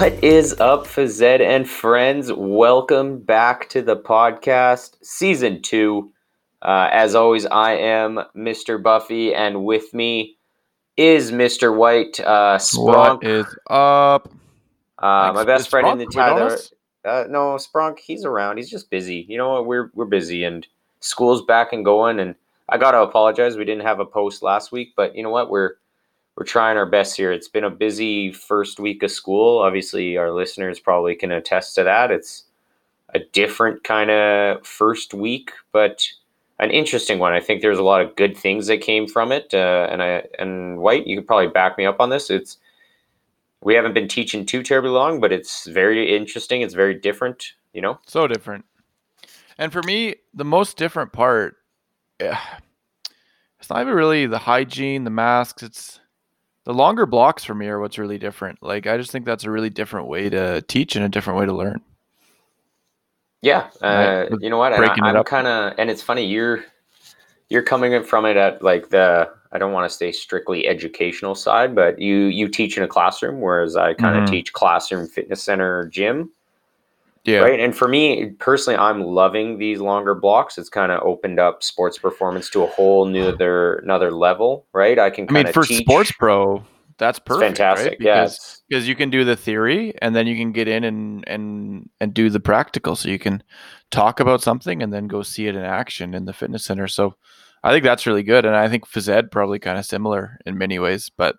What is up, Fazed and friends? Welcome back to the podcast, season two. Uh, as always, I am Mr. Buffy, and with me is Mr. White. Uh, Sprunk, What is up? uh, my best friend in the tether. Uh, no, Sprunk, he's around. He's just busy. You know what? We're we're busy, and school's back and going. And I gotta apologize. We didn't have a post last week, but you know what? We're we're trying our best here. It's been a busy first week of school. Obviously, our listeners probably can attest to that. It's a different kind of first week, but an interesting one. I think there's a lot of good things that came from it. Uh, and I and White, you could probably back me up on this. It's we haven't been teaching too terribly long, but it's very interesting. It's very different. You know. So different. And for me, the most different part, eh, it's not even really the hygiene, the masks. It's the longer blocks for me are what's really different. Like I just think that's a really different way to teach and a different way to learn. Yeah, uh, Right, you know what? Breaking I, I'm kind of, and it's funny you're you're coming in from it at like the I don't want to say strictly educational side, but you you teach in a classroom, whereas I kind of Mhm. teach classroom, fitness center, gym, Yeah. right? And for me personally, I'm loving these longer blocks. It's kind of opened up sports performance to a whole new other another level, right? I can I mean, for teach. sports pro, that's it's perfect. fantastic. Right? Because it's- because you can do the theory and then you can get in and and and do the practical so you can talk about something and then go see it in action in the fitness center so i think that's really good and i think phys ed probably kind of similar in many ways but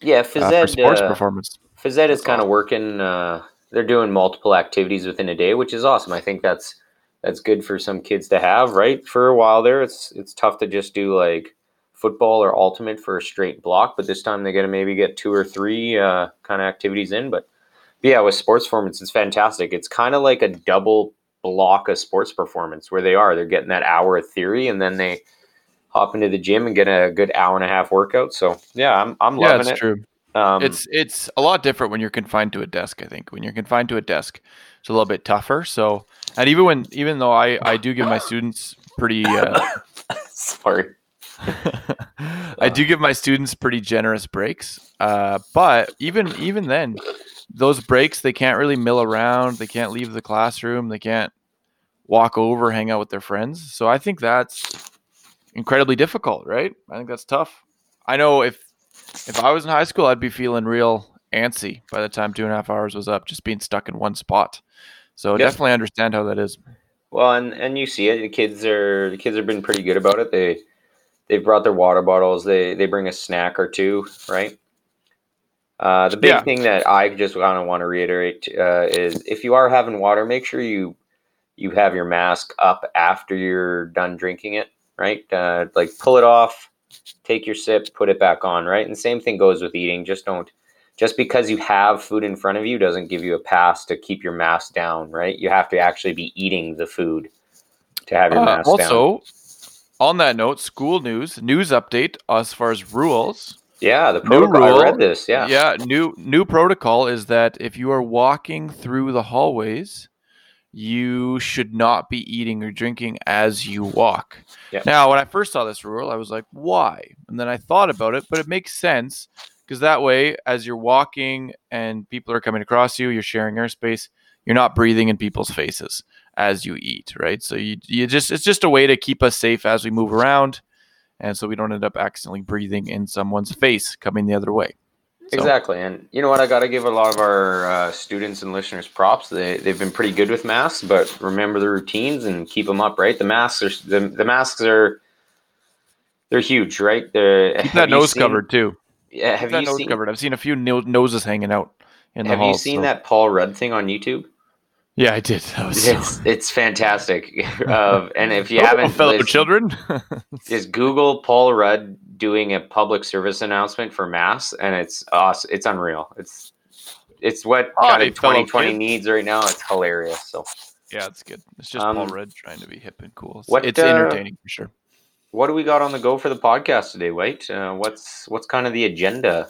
yeah. uh, Phys for ed, sports uh, performance Phys Ed is kind of awesome. working. Uh, they're doing multiple activities within a day, which is awesome. I think that's that's good for some kids to have. Right for a while there, it's it's tough to just do like football or ultimate for a straight block, but this time they're gonna maybe get two or three uh, kind of activities in. But yeah, with sports performance, it's fantastic. It's kind of like a double block of sports performance where they are. They're getting that hour of theory, and then they hop into the gym and get a good hour and a half workout. So yeah, I'm I'm yeah loving it. true Um, it's it's a lot different when you're confined to a desk i think when you're confined to a desk it's a little bit tougher so and even when even though i i do give my students pretty uh, sorry. I do give my students pretty generous breaks, uh, but even even then, those breaks they can't really mill around. They can't leave the classroom. They can't walk over, hang out with their friends. So I think that's incredibly difficult, right? I think that's tough. I know if if I was in high school, I'd be feeling real antsy by the time two and a half hours was up, just being stuck in one spot. So definitely understand how that is. Well, and and you see it. The kids are the kids have been pretty good about it. They they've brought their water bottles. They they bring a snack or two, right? Uh, the big Yeah. thing that I just kind of want to reiterate uh, is if you are having water, make sure you you have your mask up after you're done drinking it, right? Uh, like pull it off, take your sip, put it back on, right? And same thing goes with eating. Just don't just because you have food in front of you doesn't give you a pass to keep your mask down, right? You have to actually be eating the food to have your Uh, mask down. also, on that note, school news, news update as far as rules. Yeah, the New protocol. I read this. Yeah. Yeah, new new protocol is that if you are walking through the hallways, you should not be eating or drinking as you walk. Now, when I first saw this rule, I was like, "Why?" And then I thought about it, but it makes sense because that way, as you're walking and people are coming across you, you're sharing airspace. You're not breathing in people's faces as you eat, right? So you you just it's just a way to keep us safe as we move around, and so we don't end up accidentally breathing in someone's face coming the other way. So- Exactly, and you know what? I got to give a lot of our uh, students and listeners props. They they've been pretty good with masks, but remember the routines and keep them up. Right, the masks are the, the masks are they're huge, right? They're, Keep that nose seen- covered too. Yeah, Keep have that you nose seen? covered. I've seen a few no- noses hanging out in the Have you seen so- that Paul Rudd thing on YouTube? Yeah, I did. That was so- It's it's fantastic. uh, and if you Oh, haven't, fellow lis- children. just Google Paul Rudd doing a public service announcement for mass, and it's awesome. It's unreal. It's it's what Oh, kind of 2020 needs right now. It's hilarious. So, yeah, it's good. It's just Um, Paul Rudd trying to be hip and cool. It's, what, it's uh, entertaining for sure. what do we got on the go for the podcast today, White? Uh, what's what's kind of the agenda?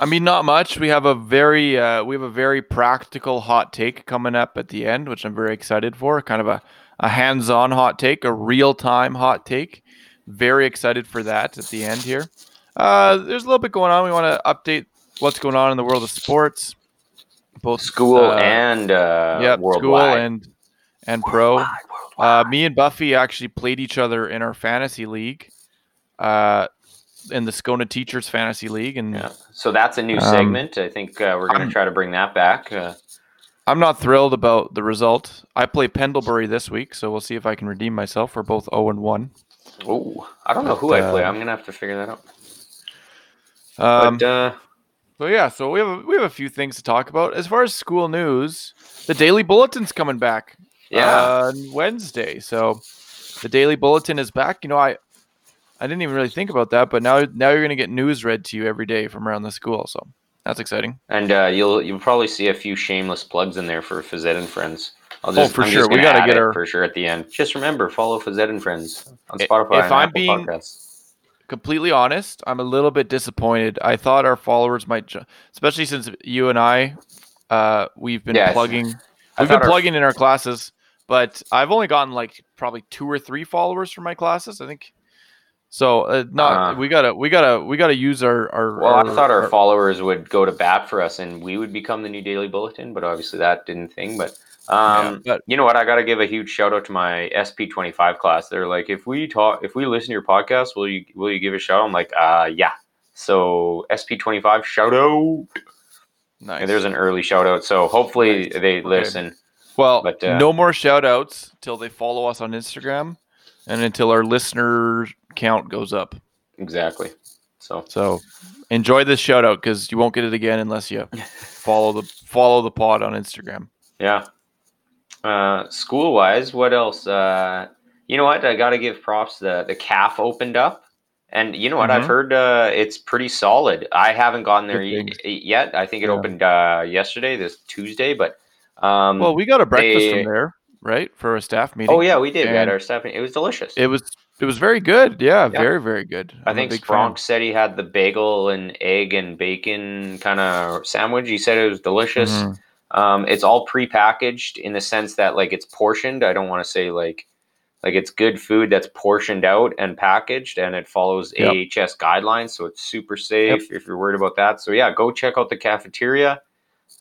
I mean, not much. We have a very uh, we have a very practical hot take coming up at the end, which I'm very excited for. Kind of a, a hands-on hot take, a real-time hot take. Very excited for that at the end here. Uh, there's a little bit going on. We want to update what's going on in the world of sports. both School uh, and uh, yeah, school and and pro. Worldwide, Uh, me and Buffy actually played each other in our fantasy league, uh, in the Skona Teachers Fantasy League, and yeah. So that's a new Um, segment. I think uh, we're going to try to bring that back. Uh, I'm not thrilled about the result. I play Pendlebury this week, so we'll see if I can redeem myself. We're both 0 and 1. oh, I don't know who I play. uh, I'm going to have to figure that out. Um, but uh, so yeah, so we have a, we have a few things to talk about as far as school news. The Daily Bulletin's coming back. yeah, on Wednesday. So the Daily Bulletin is back. You know, I I didn't even really think about that, but now now you're gonna get news read to you every day from around the school. So that's exciting. and uh, you'll you'll probably see a few shameless plugs in there for Fazette and Friends. I'll Oh, for I'm sure. Just We gotta get our- for sure at the end. Just remember, follow Fazette and Friends on Spotify. if and I'm Apple being- Podcasts. Completely honest, I'm a little bit disappointed. I thought our followers might, ju- especially since you and I, uh, we've been Yeah, plugging, we've been our- plugging in our classes, but I've only gotten like probably two or three followers from my classes. I think. So uh, not Uh. we gotta we gotta we gotta use our our. Well, I thought our followers would go to bat for us and we would become the new Daily Bulletin, but obviously that didn't thing. But um, yeah, but you know what? I got to give a huge shout out to my SP twenty five class. They're like, if we talk, if we listen to your podcast, will you will you give a shout? I'm like, uh, yeah. So SP twenty five shout out. nice. And there's an early shout out. So hopefully Nice. they Okay. listen. Well, But, uh, no more shout outs till they follow us on Instagram and until our listener count goes up. Exactly. So So enjoy this shout out because you won't get it again unless you follow the follow the pod on Instagram. yeah. Uh, school wise, what else? Uh, you know what? I got to give props. The the caf opened up, and you know what? I've Mhm. heard uh, it's pretty solid. I haven't gotten there y- yet. I think it Yeah. opened uh, yesterday, this Tuesday. But um, Well, we got a breakfast they- from there, right, for a staff meeting. oh yeah, we did. We had our staff. meeting. It was delicious. It was it was very good. Yeah, Yeah. very very good. I I'm think fan. Said he had the bagel and egg and bacon kind of sandwich. He said it was delicious. Mhm. Um, it's all prepackaged in the sense that like it's portioned. I don't want to say like like it's good food that's portioned out and packaged and it follows Yep. AHS guidelines, so it's super safe if you're worried about that. So yeah, go check out the cafeteria.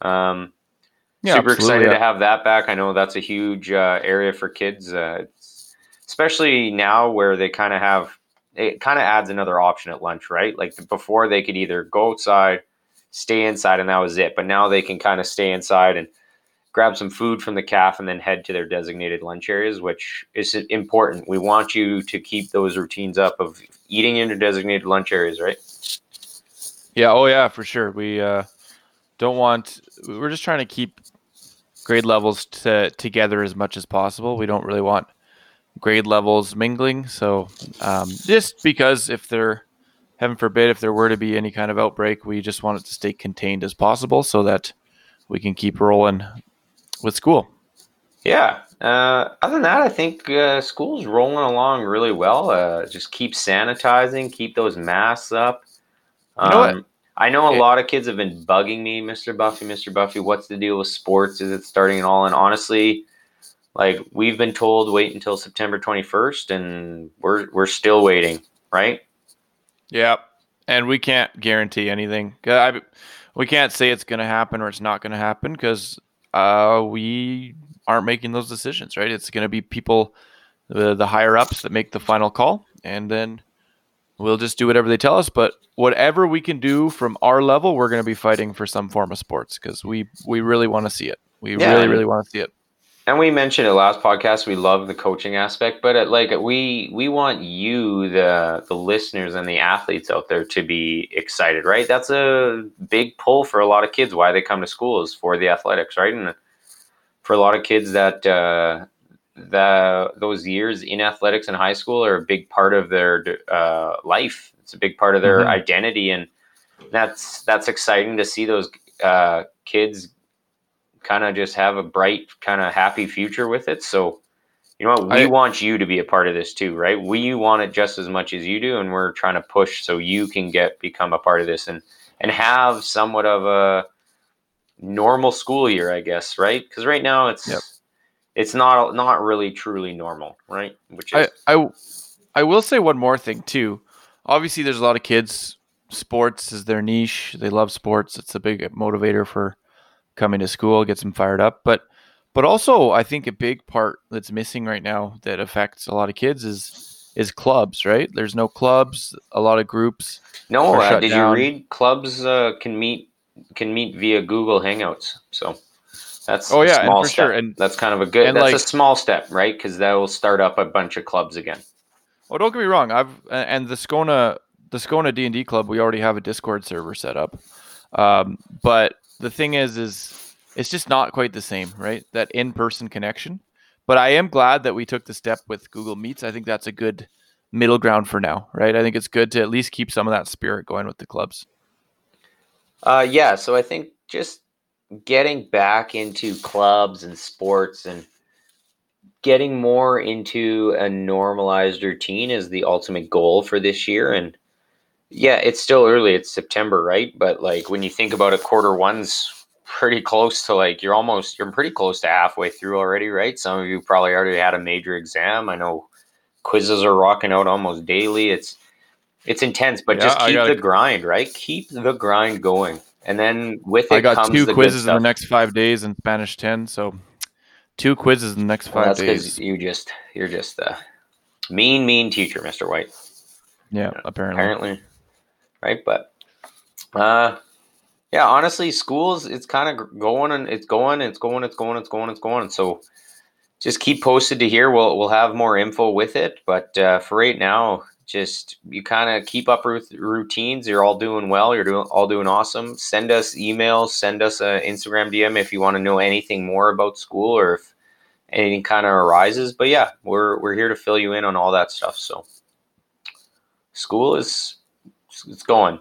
Um, Yeah, super excited yeah. to have that back. I know that's a huge uh, area for kids, uh, especially now where they kind of have it. Kind of adds another option at lunch, right? Like before, they could either go outside, stay inside, and that was it. But now they can kind of stay inside and grab some food from the caf and then head to their designated lunch areas, which is important. We want you to keep those routines up of eating in your designated lunch areas, right? Yeah, oh yeah, for sure. We uh, don't want. We're just trying to keep grade levels to, together as much as possible. We don't really want grade levels mingling. So um, just because if there, heaven forbid, if there were to be any kind of outbreak, we just want it to stay contained as possible so that we can keep rolling with school. Yeah. Uh, other than that, I think uh, school's rolling along really well. Uh, just keep sanitizing, keep those masks up. You know what? Um, I know a lot of kids have been bugging me, Mr. Buffy, Mr. Buffy. What's the deal with sports? Is it starting and all? And honestly, like we've been told, wait until September twenty first, and we're we're still waiting, right? Yeah, and we can't guarantee anything. I, we can't say it's going to happen or it's not going to happen because uh, we aren't making those decisions, right? It's going to be people, the the higher ups that make the final call, and then we'll just do whatever they tell us. But whatever we can do from our level, we're going to be fighting for some form of sports because we we really want to see it. We Yeah, really really want to see it. And we mentioned it last podcast we love the coaching aspect but it, like we we want you the the listeners and the athletes out there to be excited right? That's a big pull for a lot of kids why they come to school is for the athletics right? And for a lot of kids that uh the those years in athletics in high school are a big part of their uh, life. It's a big part of their Mhm. identity and that's that's exciting to see those uh, kids kind of just have a bright, kind of happy future with it. So, you know what? We I- want you to be a part of this too, right? We want it just as much as you do, and we're trying to push so you can get become a part of this and and have somewhat of a normal school year, I guess, right? Because right now it's Yep. it's not not really truly normal, right? Which is I, I I will say one more thing too. Obviously, there's a lot of kids. Sports is their niche. They love sports. It's a big motivator for coming to school, gets them fired up. But but also I think a big part that's missing right now that affects a lot of kids is is clubs, right? There's no clubs, a lot of groups. No, uh, did down. you read? Clubs uh, can meet can meet via Google Hangouts. So that's Oh, a yeah, small for step. sure, and- that's kind of a good. That's like- a small step, right? Because that will start up a bunch of clubs again. Oh, don't get me wrong. I've and the Skona the Skona D and D club. We already have a Discord server set up, um, but the thing is, is it's just not quite the same, right? That in person connection. But I am glad that we took the step with Google Meets. I think that's a good middle ground for now, right? I think it's good to at least keep some of that spirit going with the clubs. Uh, yeah, so I think just getting back into clubs and sports and getting more into a normalized routine is the ultimate goal for this year. And yeah, it's still early. It's September, right? But like when you think about it, quarter one's pretty close to like you're almost you're pretty close to halfway through already, right? Some of you probably already had a major exam. I know quizzes are rocking out almost daily. It's it's intense, but Yeah, just keep gotta- the grind, right? Keep the grind going. And then with it I got two quizzes in the next five days in Spanish ten, so two quizzes in the next Well, five that's days. you just you're just a mean, mean teacher, Mister White. Yeah, apparently. Apparently, right? But uh, yeah. Honestly, schools it's kind of going and it's going, it's going, it's going, it's going, it's going. So just keep posted to here. We'll we'll have more info with it. But uh, for right now, just you kind of keep up with routines. You're all doing well. You're doing all doing awesome. Send us emails. Send us a Instagram DM if you want to know anything more about school or if anything kind of arises. But yeah, we're we're here to fill you in on all that stuff. So school is it's going.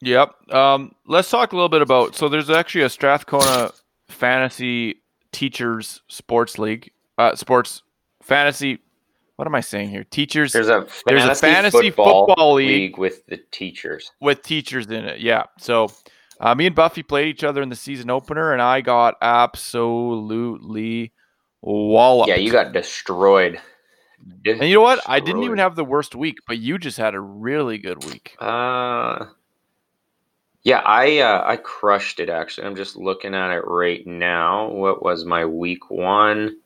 Yep. Um, let's talk a little bit about. So there's actually a Strathcona Fantasy Teachers Sports League. Uh, sports fantasy. What am I saying here? Teachers There's a There's a fantasy football league. with the teachers. with teachers in it. Yeah. So uh, me and Buffy played each other in the season opener, and I got absolutely walloped. Yeah, you got destroyed. And you know what? I didn't even have the worst week, but you just had a really good week. Uh, yeah, I uh, I crushed it. Actually, I'm just looking at it right now. What was my week one?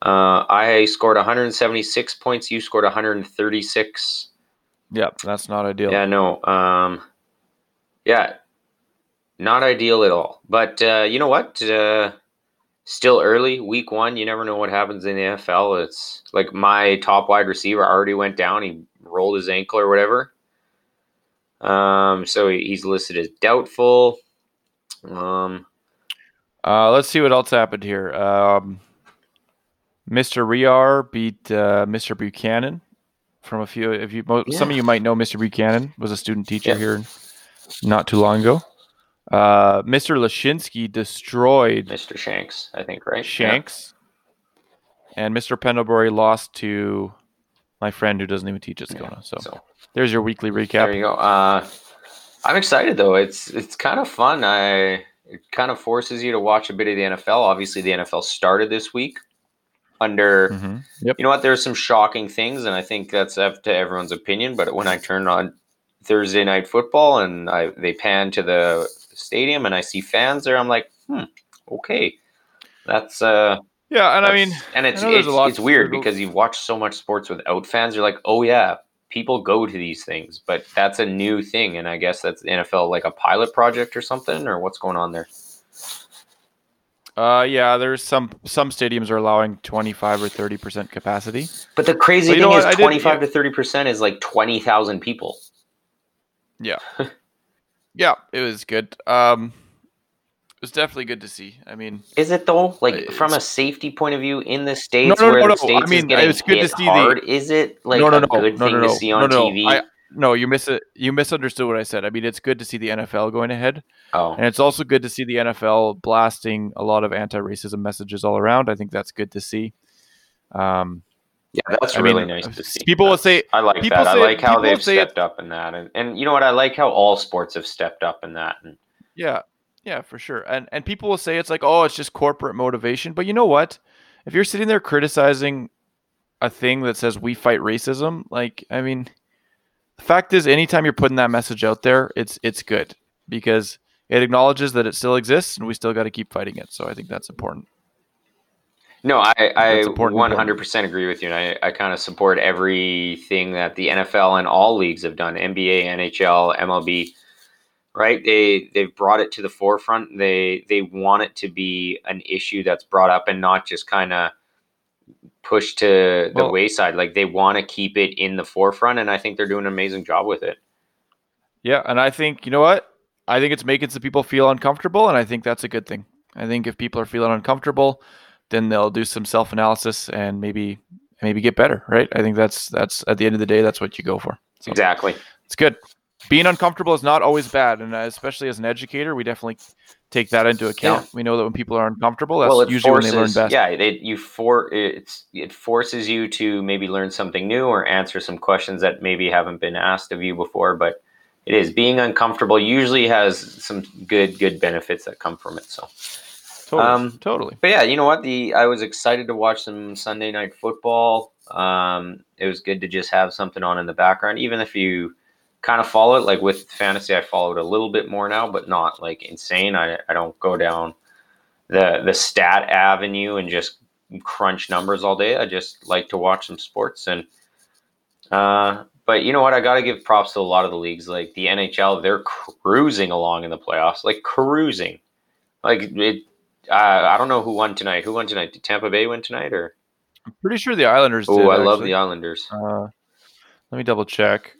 Uh, I scored 176 points. You scored 136. Yep, that's not ideal. Yeah, no. Um, yeah, not ideal at all. But uh, you know what? Uh, still early, week one. You never know what happens in the NFL. It's like my top wide receiver already went down. He rolled his ankle or whatever. Um, so he's listed as doubtful. Um, Uh, let's see what else happened here. Um, Mr. Riar beat uh, Mr. Buchanan from a few. If you, mo- some of you might know Mr. Buchanan was a student teacher Yeah. here not too long ago. Uh, Mr. Lashinsky destroyed Mr. Shanks, I think, right? Yeah. Shanks, and Mr. Pendlebury lost to my friend who doesn't even teach at Skona. So, So there's your weekly recap. there you go. Uh, I'm excited though. It's it's kind of fun. I it kind of forces you to watch a bit of the NFL. Obviously, the NFL started this week under. hmm Yep. You know what? There's some shocking things, and I think that's up to everyone's opinion. But when I turn on Thursday night football and I they pan to the stadium and I see fans there, I'm like, hmm, okay, that's uh. Yeah, and I mean, and it's it's, it's weird because you've watched so much sports without fans. You're like, oh yeah, people go to these things, but that's a new thing, and I guess that's the NFL like a pilot project or something, or what's going on there? uh, yeah, there's some some stadiums are allowing 25 or 30 percent capacity. But the crazy you thing is, what? I did- twenty five to thirty percent is like twenty thousand people. Yeah, it was good. Um, it was definitely good to see. I mean, Is it though? Like from a safety point of view in the states no, where no, the no. states I mean, is getting it's good to hit see the- is it like no, no, a no, good no, thing no, to see on no, no. TV? I, no, you miss it. You misunderstood what I said. I mean, it's good to see the NFL going ahead, oh, and it's also good to see the NFL blasting a lot of anti-racism messages all around. I think that's good to see. Um, yeah, that's I really mean, nice to see. people will say- I like that. I like how they've it- stepped up in that, and and you know what? I like how all sports have stepped up in that. And Yeah, yeah, for sure. And and people will say it's like, oh, it's just corporate motivation. But you know what? If you're sitting there criticizing a thing that says we fight racism, like, I mean, the fact is, anytime you're putting that message out there, it's it's good because it acknowledges that it still exists and we still got to keep fighting it. So I think that's important. No, I, I 100% agree with you. And I, I kind of support everything that the NFL and all leagues have done NBA, NHL, MLB. Right? They they've brought it to the forefront. They they want it to be an issue that's brought up and not just kind of pushed to the Well- wayside. Like they want to keep it in the forefront, and I think they're doing an amazing job with it. Yeah, and I think you know what? I think it's making some people feel uncomfortable, and I think that's a good thing. I think if people are feeling uncomfortable, then they'll do some self analysis and maybe maybe get better, right? I think that's that's at the end of the day, that's what you go for. So Exactly. it's good. Being uncomfortable is not always bad, and uh, especially as an educator, we definitely take that into account. We know that when people are uncomfortable, that's well, usually forces, when they learn best. Yeah, it you for it's it forces you to maybe learn something new or answer some questions that maybe haven't been asked of you before. But it is being uncomfortable usually has some good good benefits that come from it. So, totally. um, totally. but yeah, you know what? The I was excited to watch some Sunday night football. Um, it was good to just have something on in the background, even if you kind of follow it. Like with fantasy, I follow it a little bit more now, but not like insane. I I don't go down the the stat avenue and just crunch numbers all day. I just like to watch some sports and uh but you know what? I got to give props to a lot of the leagues like the NHL. They're cruising along in the playoffs, like cruising. Like it uh, I don't know who won tonight. Who won tonight? Did Tampa Bay win tonight or I'm pretty sure the Islanders. Oh, I love the Islanders. Uh, let me double check.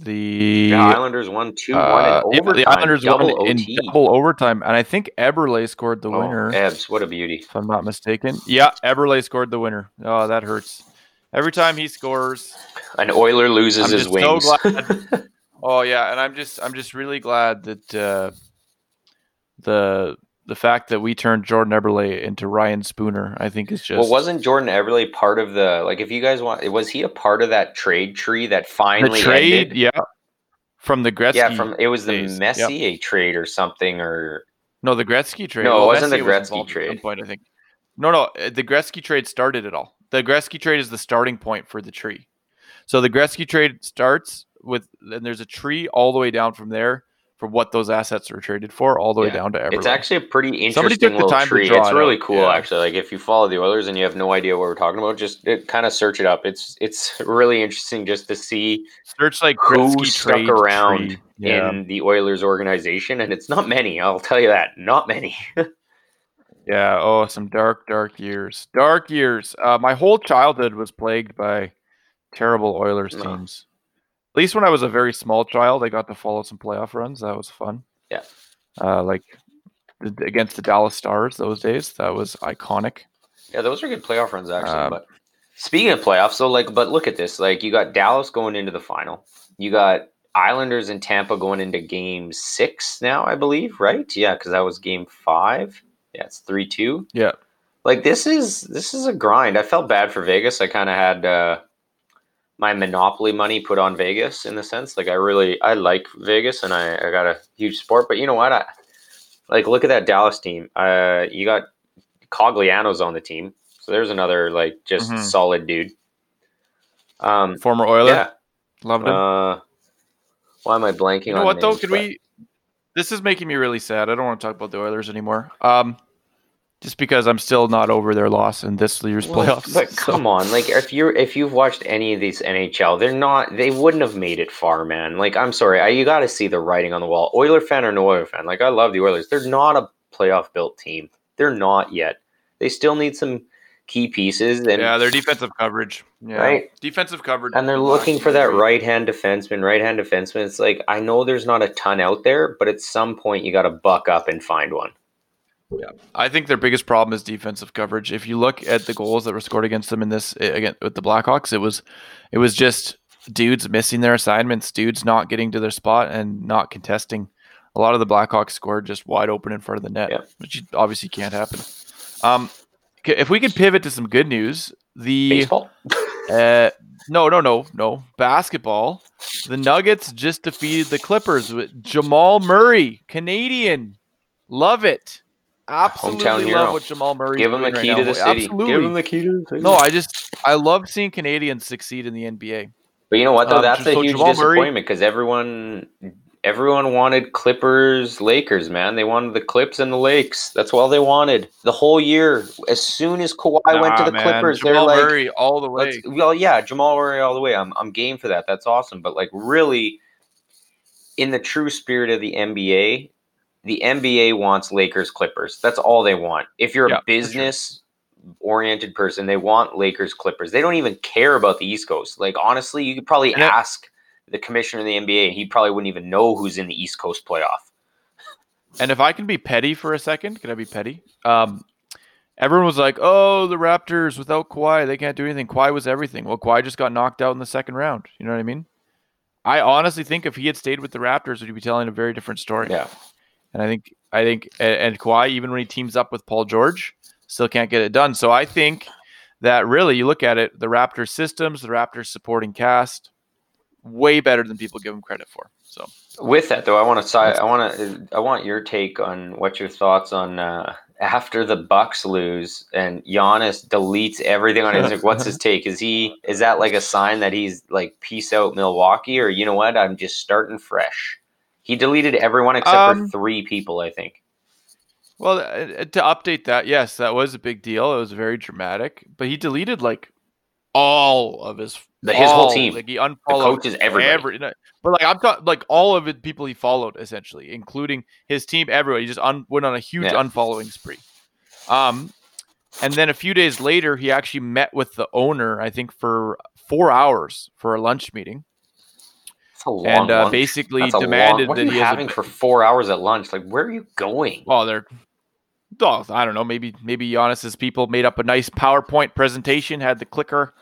The The Islanders won 2 1 uh, in overtime. the Islanders won in OT. double overtime, and I think Eberle scored the Oh, winner. Ebs, what a beauty. if I'm not mistaken. Yeah, Eberle scored the winner. Oh, that hurts. Every time he scores, An Oiler loses I'm his so wings. glad- oh yeah, and I'm just I'm just really glad that uh, the the fact that we turned Jordan Eberle into Ryan Spooner, I think is just well, wasn't Jordan Eberle part of the like? If you guys want, was he a part of that trade tree that the finally trade, ended? yeah, from the Gretzky. Yeah, from it was the days. Yep. Messier trade or something, or No, the Gretzky trade. No, it Well, wasn't the Messier was Gretzky at trade. point, I think. No, no, uh, the Gretzky trade started it all. The Gretzky trade is the starting point for the tree. So the Gretzky trade starts with, and there's a tree all the way down from there for what those assets were traded for, all the way down to Eberle. it's actually a pretty interesting Somebody took the little time to tree. draw It's it really out, cool, yeah. actually. Like if you follow the Oilers and you have no idea what we're talking about, just kind of search it up. It's it's really interesting just to see Search like who stuck around. Yeah. in the Oilers organization, and it's not many. I'll tell you that, not many. Yeah. Oh, some dark, dark years. Dark years. Uh, my whole childhood was plagued by terrible Oilers teams. At least when I was a very small child, I got to follow some playoff runs. That was fun. Yeah. Uh, like the, against the Dallas Stars those days. That was iconic. Yeah, those are good playoff runs actually. Um, but speaking of playoffs, so like, but look at this. Like, you got Dallas going into the final. You got Islanders and Tampa going into Game Six now, I believe. Right? Yeah, because that was Game Five. Yeah, it's three two. Yeah. Like this is this is a grind. I felt bad for Vegas. I kind of had uh, my monopoly money put on Vegas in the sense. Like I really I like Vegas and I, I got a huge sport. But you know what? I like look at that Dallas team. Uh, you got Cogliano's on the team, so there's another like just Mhm. solid dude. Um, Former Oiler. yeah. Loved him. Uh, why am I blanking you know on what though? names, Could but- we? This is making me really sad. I don't want to talk about the Oilers anymore. Um, just because I'm still not over their loss in this year's Well, playoffs. But So- come on, like if you're if you've watched any of these NHL, they're not they wouldn't have made it far, man. Like I'm sorry, I, you got to see the writing on the wall. Oiler fan or no Oiler fan, like I love the Oilers. They're not a playoff built team. They're not yet. They still need some key pieces, and yeah, their defensive coverage. Yeah. Right. Defensive coverage. and they're looking for that right hand defenseman, right hand defenseman. It's like I know there's not a ton out there, but at some point you got to buck up and find one. I think their biggest problem is defensive coverage. If you look at the goals that were scored against them in this eh, again with the Blackhawks, it was it was just dudes missing their assignments, dudes not getting to their spot and not contesting. A lot of the Blackhawks scored just wide open in front of the net, Yeah. which obviously can't happen. Um, if we could pivot to some good news, the Baseball. uh, no, no, no, no. Basketball. The Nuggets just defeated the Clippers with Jamal Murray, Canadian. Love it. Absolutely Hometown love hero. what Jamal Murray. Give him the key to the city. Absolutely. Give him the key to the city. no, I just I love seeing Canadians succeed in the NBA. But you know what though? Um, That's a so huge Jamal disappointment because everyone everyone wanted Clippers, Lakers, man. They wanted the Clips and the Lakes. That's all they wanted the whole year. As soon as Kawhi Nah, went to the man. Clippers, Jamal they're like, Murray all the way. Well, yeah, Jamal Murray all the way. I'm I'm game for that. That's awesome. But like, really, in the true spirit of the NBA, the NBA wants Lakers Clippers. That's all they want. If you're Yeah, a for sure. business oriented person, they want Lakers Clippers. They don't even care about the East Coast. Like honestly, you could probably ask the commissioner of the NBA, and he probably wouldn't even know who's in the East Coast playoff. And if I can be petty for a second, can I be petty? Um, everyone was like, "Oh, the Raptors without Kawhi, they can't do anything." Kawhi was everything. Well, Kawhi just got knocked out in the second round. You know what I mean? I honestly think if he had stayed with the Raptors, we'd be telling a very different story. Yeah. And I think I think and, Kawhi, even when he teams up with Paul George, still can't get it done. So I think that really, you look at it, the Raptors systems, the Raptors supporting cast, way better than people give them credit for. So With that though, I want to side. I want to. I want your take on what your thoughts on uh, after the Bucks lose and Giannis deletes everything on Instagram. What's his take? Is he is that like a sign that he's like peace out Milwaukee, or you know what? I'm just starting fresh. He deleted everyone except Um, for three people, I think. Well, uh, to update that, yes, that was a big deal. It was very dramatic, but he deleted like all of his The- his whole team. Like he The unfollowed coaches, everybody. every, but like I'm talking like all of it, people he followed essentially, including his team, everyone. He just un- went on a huge Yeah. unfollowing spree. Um, and then a few days later, he actually met with the owner, I think, for four hours for a lunch meeting, It's a long and uh, basically demanded long, that he has a having for four hours at lunch? Like, where are you going? Well, they're. Oh, I don't know. Maybe maybe Giannis's people made up a nice PowerPoint presentation, had the clicker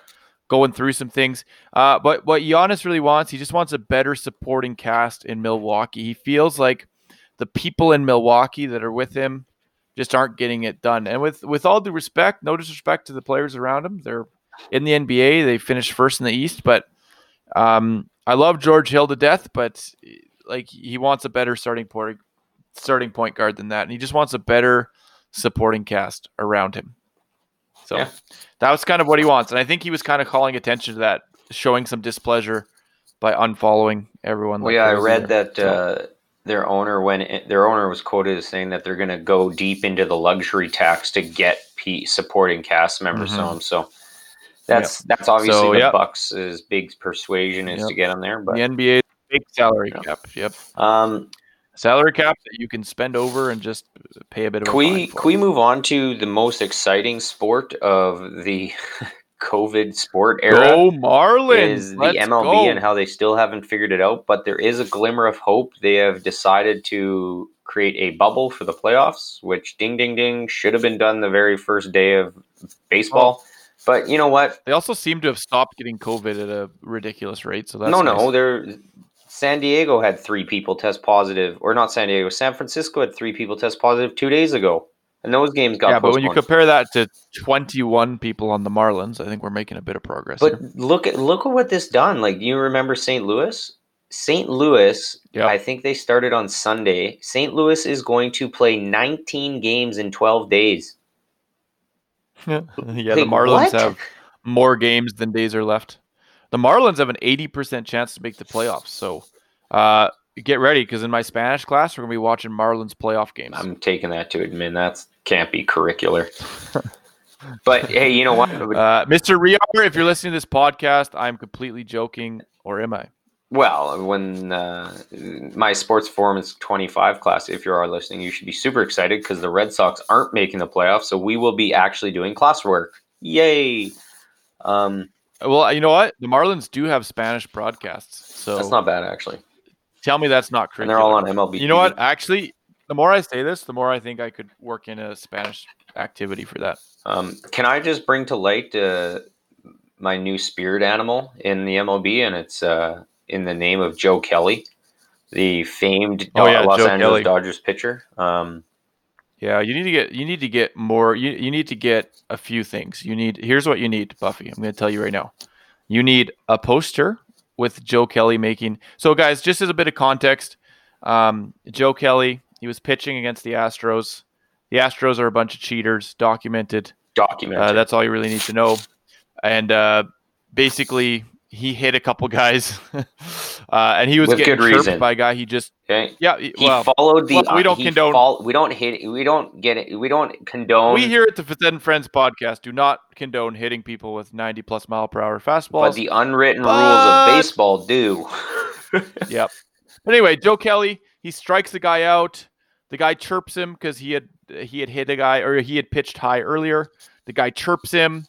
going through some things. Uh, but what Giannis really wants, he just wants a better supporting cast in Milwaukee. He feels like the people in Milwaukee that are with him just aren't getting it done. And with with all due respect, no disrespect to the players around him, they're in the NBA. They finished first in the East, but um, I love George Hill to death, but like he wants a better starting point starting point guard than that, and he just wants a better supporting cast around him. So Yeah. that was kind of what he wants, and I think he was kind of calling attention to that, showing some displeasure by unfollowing everyone. Well, yeah, I read there. that uh, their owner, when their owner was quoted as saying that they're going to go deep into the luxury tax to get P supporting cast members Mhm. home. So that's that's obviously So, the yeah. Bucks' big persuasion is to get them there. But the NBA big salary Yeah. cap. Yep, um, salary cap that you can spend over and just pay a bit of. can a we can we move on to the most exciting sport of the COVID sport era? Go Marlins! is the Let's MLB go. and how they still haven't figured it out, but there is a glimmer of hope. They have decided to create a bubble for the playoffs, which ding ding ding should have been done the very first day of baseball. Oh. But you know what? They also seem to have stopped getting COVID at a ridiculous rate. So that's no, nice. no, they're San Diego had three people test positive, or not San Diego. San Francisco had three people test positive two days ago, and those games got yeah, but when you compare that to 21 people on the Marlins, I think we're making a bit of progress. But here. look at look at what this done. Like you remember St. Louis? St. Louis, Yep. I think they started on Sunday. St. Louis is going to play 19 games in 12 days. yeah, the Marlins what? have more games than days are left. The Marlins have an 80% chance to make the playoffs. So uh, get ready because in my Spanish class, we're going to be watching Marlins playoff games. I'm taking that to admit that can't be curricular. but hey, you know what? Uh, Mr. Riar, if you're listening to this podcast, I'm completely joking, or am I? Well, when uh, my sports performance 25 class, if you are listening, you should be super excited because the Red Sox aren't making the playoffs. So we will be actually doing classwork. Yay! Um, Well, you know what? The Marlins do have Spanish broadcasts. So that's not bad, actually. tell me that's not And they're all on MLB. You know what? Actually, the more I say this, the more I think I could work in a Spanish activity for that. Um, can I just bring to light uh, my new spirit animal in the MLB, and it's uh, in the name of Joe Kelly, the famed Oh, yeah, Los Joe Angeles Kelly. Dodgers pitcher. Um, Yeah, you need to get you need to get more. You you need to get a few things. You need here's what you need, Buffy. I'm going to tell you right now. You need a poster with Joe Kelly making. So, guys, just as a bit of context, um, Joe Kelly he was pitching against the Astros. The Astros are a bunch of cheaters, documented. documented. Uh, that's all you really need to know. And uh, basically, he hit a couple guys, uh, and he was With getting good reason. by a guy. He just Okay. yeah. he- well, followed the. well, we don't condone- fol- we don't hit. We don't get it. We don't condone. we here at the and Friends podcast do not condone hitting people with 90 plus mile per hour fastballs. but the unwritten rules of baseball do. Yep. But anyway, Joe Kelly, he strikes the guy out. The guy chirps him because he had he had hit a guy or he had pitched high earlier. The guy chirps him,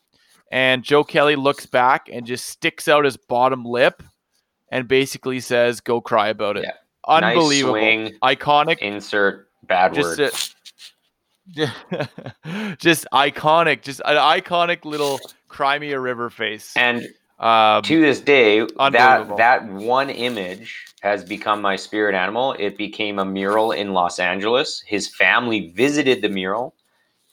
and Joe Kelly looks back and just sticks out his bottom lip and basically says, "Go cry about it." Yeah. Unbelievable, Nice swing. iconic. Insert bad just word. a- just iconic, just an iconic little Cry Me a River face. and Um, to this day, that that one image has become my spirit animal. It became a mural in Los Angeles. His family visited the mural.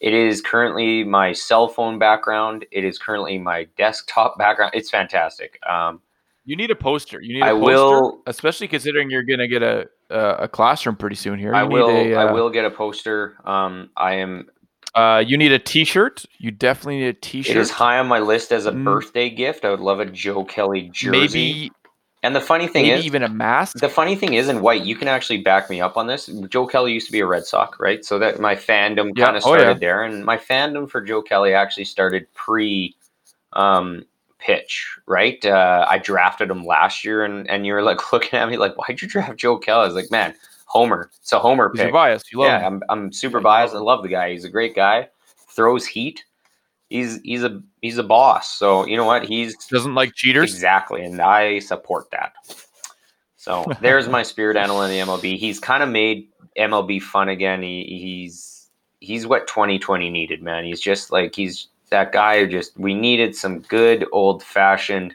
It is currently my cell phone background. It is currently my desktop background. It's fantastic. Um, You need a poster. You need a I poster, will- especially considering you're gonna get a a, classroom pretty soon here. You I will. A, I uh, will get a poster. Um, I am. Uh, you need a T-shirt. You definitely need a It T-shirt. is high on my list as a Mm. birthday gift. I would love a Joe Kelly jersey. maybe and the funny thing maybe is, even a mask. The funny thing is, in white, you can actually back me up on this. Joe Kelly used to be a Red Sox, right? So that my fandom Yeah. kind of Oh, started yeah. there, and my fandom for Joe Kelly actually started pre um, pitch, right? Uh, I drafted him last year, and and you were like looking at me like, "Why'd you draft Joe Kelly?" I was like, "Man, Homer. It's a Homer He's pick." bias. You love Yeah, him. I'm I'm super biased. I love the guy. He's a great guy. Throws heat. He's he's a he's a boss. So you know what? He's Doesn't like cheaters. Exactly, and I support that. So there's my spirit animal in the MLB. He's kind of made MLB fun again. He, he's he's what 2020 needed, man. He's just like he's that guy who just we needed some good old fashioned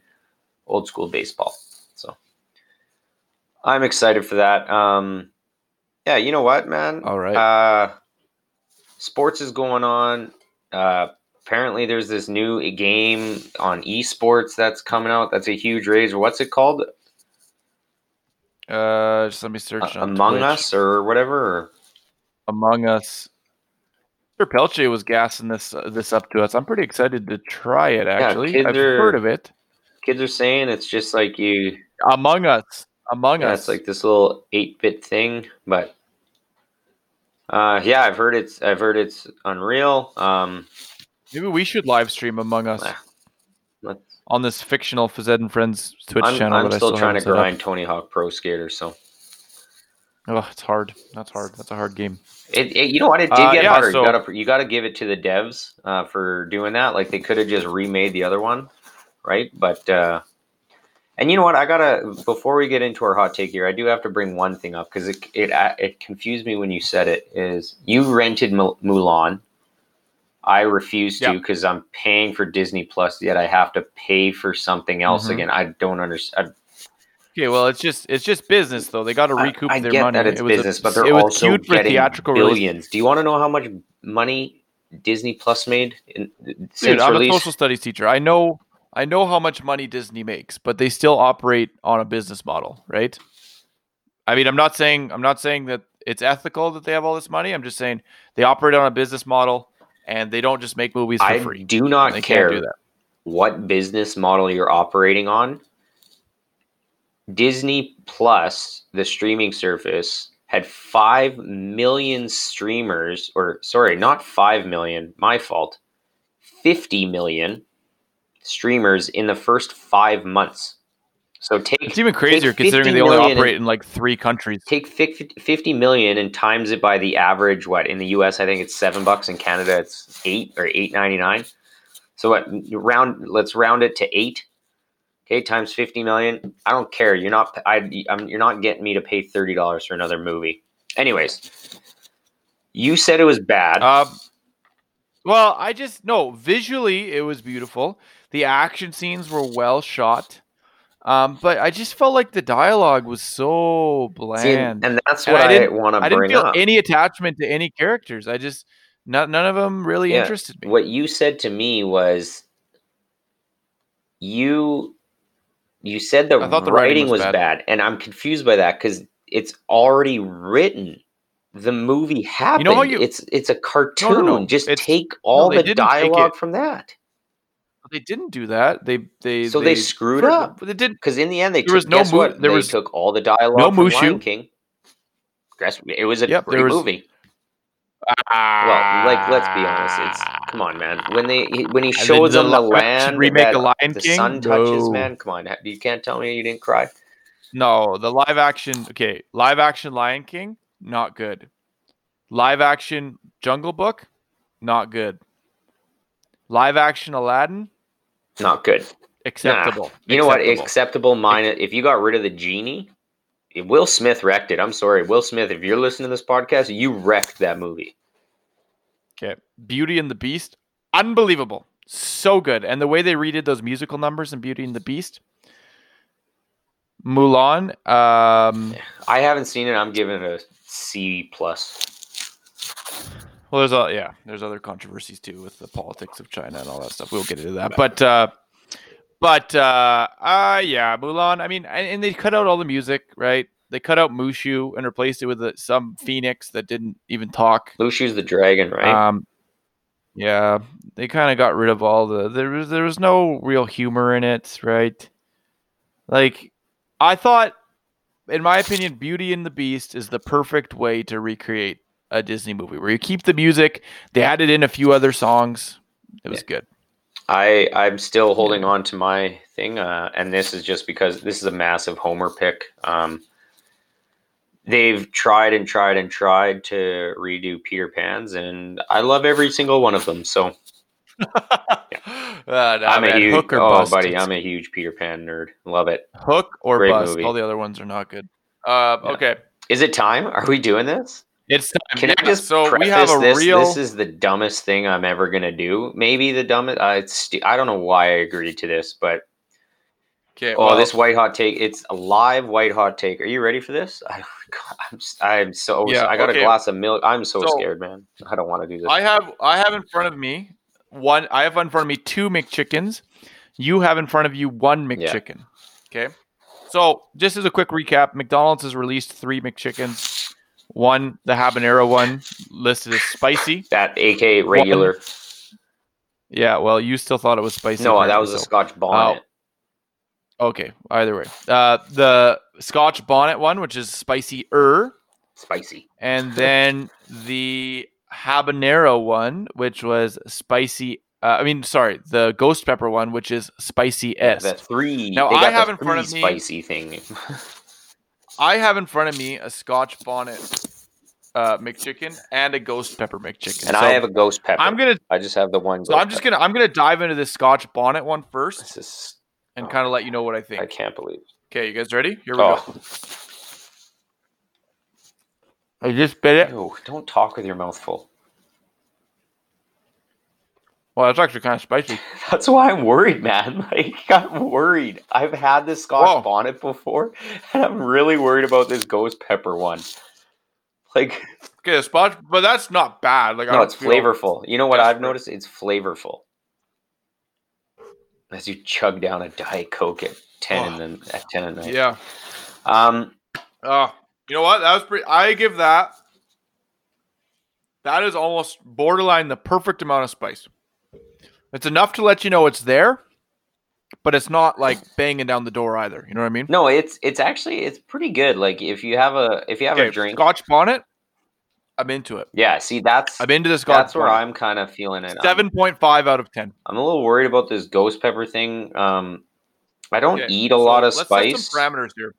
old school baseball. So I'm excited for that. Um, yeah, you know what, man? All right. Uh, sports is going on. Uh, apparently, there's this new game on esports that's coming out. That's a huge raise. What's it called? Uh, just let me search. Uh, on Among Twitch. Us or whatever. Among Us. Sir Pelche was gassing this uh, this up to us. I'm pretty excited to try it. Actually, kids I've are- heard of it. kids are saying it's just like you. Among Us. Among Yeah, Us. it's like this little eight bit thing, but. Uh, yeah, I've heard it's I've heard it's unreal. Um, Maybe we should live stream Among Us let's- on this fictional Fazed and Friends Twitch I'm, channel. I'm I still trying to haven't up. grind Tony Hawk Pro Skater, so Oh, it's hard. That's hard. That's a hard game. It, it- you know what? It did Uh, get yeah, harder. so- you gotta you gotta give it to the devs uh, for doing that. Like they could have just remade the other one, right? But uh, and you know what? I gotta before we get into our hot take here, I do have to bring one thing up because it it it confused me when you said it. Is you rented Mulan? I refuse to because I'm paying for Disney Plus, yet I have to pay for something else Mhm. again. I don't understand. Okay, well, it's just it's just business though. They got to recoup I, I their money. that it's it was a- business, but they're it was also cute for getting theatrical release. billions. Do you want to know how much money Disney Plus made in, since Dude, I'm release? a social studies teacher. I know I know how much money Disney makes, but they still operate on a business model, right? I mean, I'm not saying I'm not saying that it's ethical that they have all this money. I'm just saying they operate on a business model and they don't just make movies for free. I free. do not They care do what business model you're operating on. Disney Plus, the streaming service, had 5 million streamers, or sorry, not 5 million, my fault, 50 million streamers in the first five months. So take It's even crazier considering they only operate in like three countries. take 50 million and times it by the average what in the us i think it's seven bucks in canada it's eight or 8.99 so what round let's round it to eight. Okay times 50 million. I don't care. You're not I, I'm, you're not getting me to pay $30 for another movie. Anyways you said it was bad. Um, well, I just no visually it was beautiful. The action scenes were well shot, um, but I just felt like the dialogue was so See, bland. and that's And I i, didn't- want to I didn't feel up any attachment to any characters. I just none, none of them really Yeah, interested me. what you said to me was you you said the, I thought the writing, writing was, bad. bad. and i'm confused by that because it's already written the movie happened how you- it's it's a cartoon no. just It's- take all the dialogue from that They didn't do that. They they So they screwed first- up? They did. Because in the end, they There took, was no guess Mu- what? there they was took all the dialogue no Mushu. Lion King. Guess it was a Yep, great was- movie. Well, like let's be honest, it's come on, man. When they he- when he shows the them the action land remake that of Lion the King? sun touches, No. man. Come on, you can't tell me you didn't cry. No, the live action. Okay, live action Lion King, not good. Live action Jungle Book, not good. Live action Aladdin, Not good. acceptable. You know what? Acceptable. Mine. If you got rid of the genie, if Will Smith wrecked it. I'm sorry, Will Smith. If you're listening to this podcast, you wrecked that movie. Okay, Beauty and the Beast, unbelievable, so good, and the way they redid those musical numbers in Beauty and the Beast. Mulan, um, I haven't seen it. I'm giving it a C plus. Well, there's a yeah, there's other controversies too with the politics of China and all that stuff. We'll get into that, but uh, but uh, uh, yeah, Mulan. I mean, and, and they cut out all the music, right? They cut out Mushu and replaced it with uh some phoenix that didn't even talk. Mushu's the dragon, right? Um, yeah, they kind of got rid of all the there was there was no real humor in it, right? Like, I thought, in my opinion, Beauty and the Beast is the perfect way to recreate a Disney movie where you keep the music. They added in a few other songs. It was good. I I'm still holding on to my thing, uh, and this is just because this is a massive Homer pick. Um, they've tried and tried and tried to redo Peter Pan's, and I love every single one of them. So Uh, nah, I'm a man, huge hook or oh bust. buddy, I'm a huge Peter Pan nerd. Love it. hook or great bust. movie. All the other ones are not good. Uh, Yeah. Okay, Is it time? Are we doing this? It's time. Can I just so we have a this? real. This is the dumbest thing I'm ever gonna do. Maybe the dumbest. Uh, it's I don't know why I agreed to this, but okay, oh, well, this white hot take. It's a live white hot take. Are you ready for this? I, I'm s- I'm so. Yeah, I got okay. a glass of milk. I'm so, So- scared, man. I don't want to do this. I have I have in front of me one. I have in front of me two McChickens. You have in front of you one Yeah. McChicken. Okay. So just as a quick recap, McDonald's has released three McChickens. One, the habanero one, listed as spicy. that AK regular. Yeah, well, you still thought it was spicy. no, that was a Scotch bonnet. Okay, either way. Uh, the Scotch bonnet one, which is spicy er, Spicy. and then the habanero one, which was spicy. Uh, I mean, sorry, the ghost pepper one, which is spicy s. The three. Now, I have in front of me- spicy thing. I have in front of me a Scotch bonnet uh, McChicken and a ghost pepper McChicken. and So I have a ghost pepper. I'm gonna. I just have the one. So ghost I'm just pepper. gonna. I'm gonna dive into this Scotch bonnet one first This is. and oh, kind of let you know what I think. I can't believe. Okay, you guys ready? Here we Oh, go. I just bit it. ew, don't talk with your mouth full. Well, that's actually kind of spicy. That's why I'm worried, man. Like I'm worried. I've had this Scotch Whoa. bonnet before, and I'm really worried about this ghost pepper one. Like, Okay, the Scotch, but that's not bad. Like I no, it's feel- flavorful. You know what I've noticed? It's flavorful. As you chug down a diet coke at ten Oh. and then at ten at night. Yeah. Um, Oh, you know what? That was pretty. I give that. That is almost borderline the perfect amount of spice. It's enough to let you know it's there, but it's not like banging down the door either. You know what I mean? no, it's it's actually it's pretty good. Like if you have a if you have a Okay, drink, Scotch bonnet. I'm into it. yeah. See, that's I'm into this Scotch. that's where. I'm kind of feeling it. Seven point five out of ten. I'm a little worried about this ghost pepper thing. Um, I don't Okay, eat a so lot of spice. Parameters here.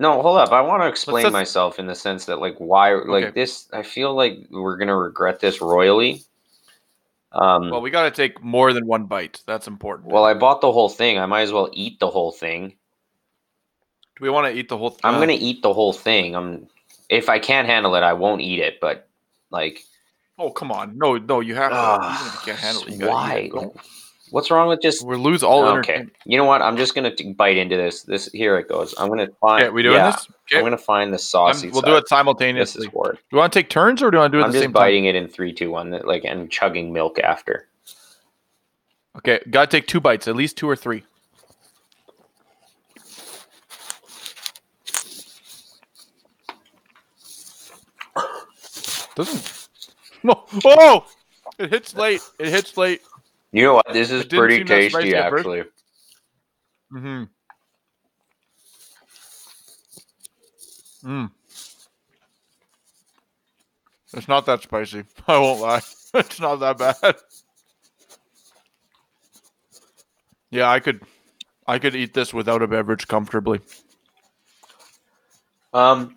No, hold up. I want to explain myself in the sense that, like, why, like Okay. this. I feel like we're gonna regret this royally. Um, Well, we got to take more than one bite. That's important. well, I bought the whole thing. I might as well eat the whole thing. Do we want to eat the whole? thing? I'm uh, gonna eat the whole thing. I'm, if I can't handle it, I won't eat it. But like, Oh come on! No, no, you have to. you can't handle it, why? it. Like, what's wrong with just? We'll lose all okay, entertainment. you know what? I'm just gonna t- bite into this. This here it goes. I'm gonna find. Okay, we doing yeah, this? I'm gonna find the I'm- saucy. we'll side. do it simultaneously. This is war. Do you want to take turns or do you want to do it I'm just same biting it in three, two, one, like and chugging milk after. Okay, gotta take two bites, at least two or three. Doesn't. No. Oh! It hits late. It hits late. You know what? This is pretty seem that spicy tasty, actually. Mm-hmm. Mm. It's not that spicy. I won't lie. It's not that bad. Yeah, I could I could eat this without a beverage comfortably. Um,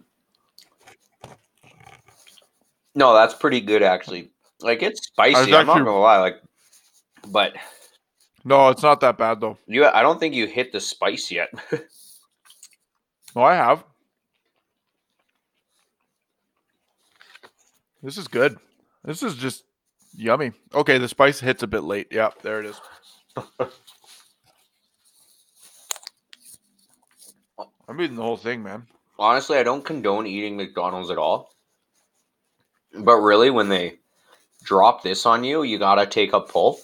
no, that's pretty good actually. Like it's spicy. I'm not gonna lie. Like, but No, it's not that bad though. you, I don't think you hit the spice yet. No, I have. This is good. This is just yummy. Okay, the spice hits a bit late. Yeah, there it is. I'm eating the whole thing, man. Honestly, I don't condone eating McDonald's at all. But really, when they drop this on you, you gotta take a pull.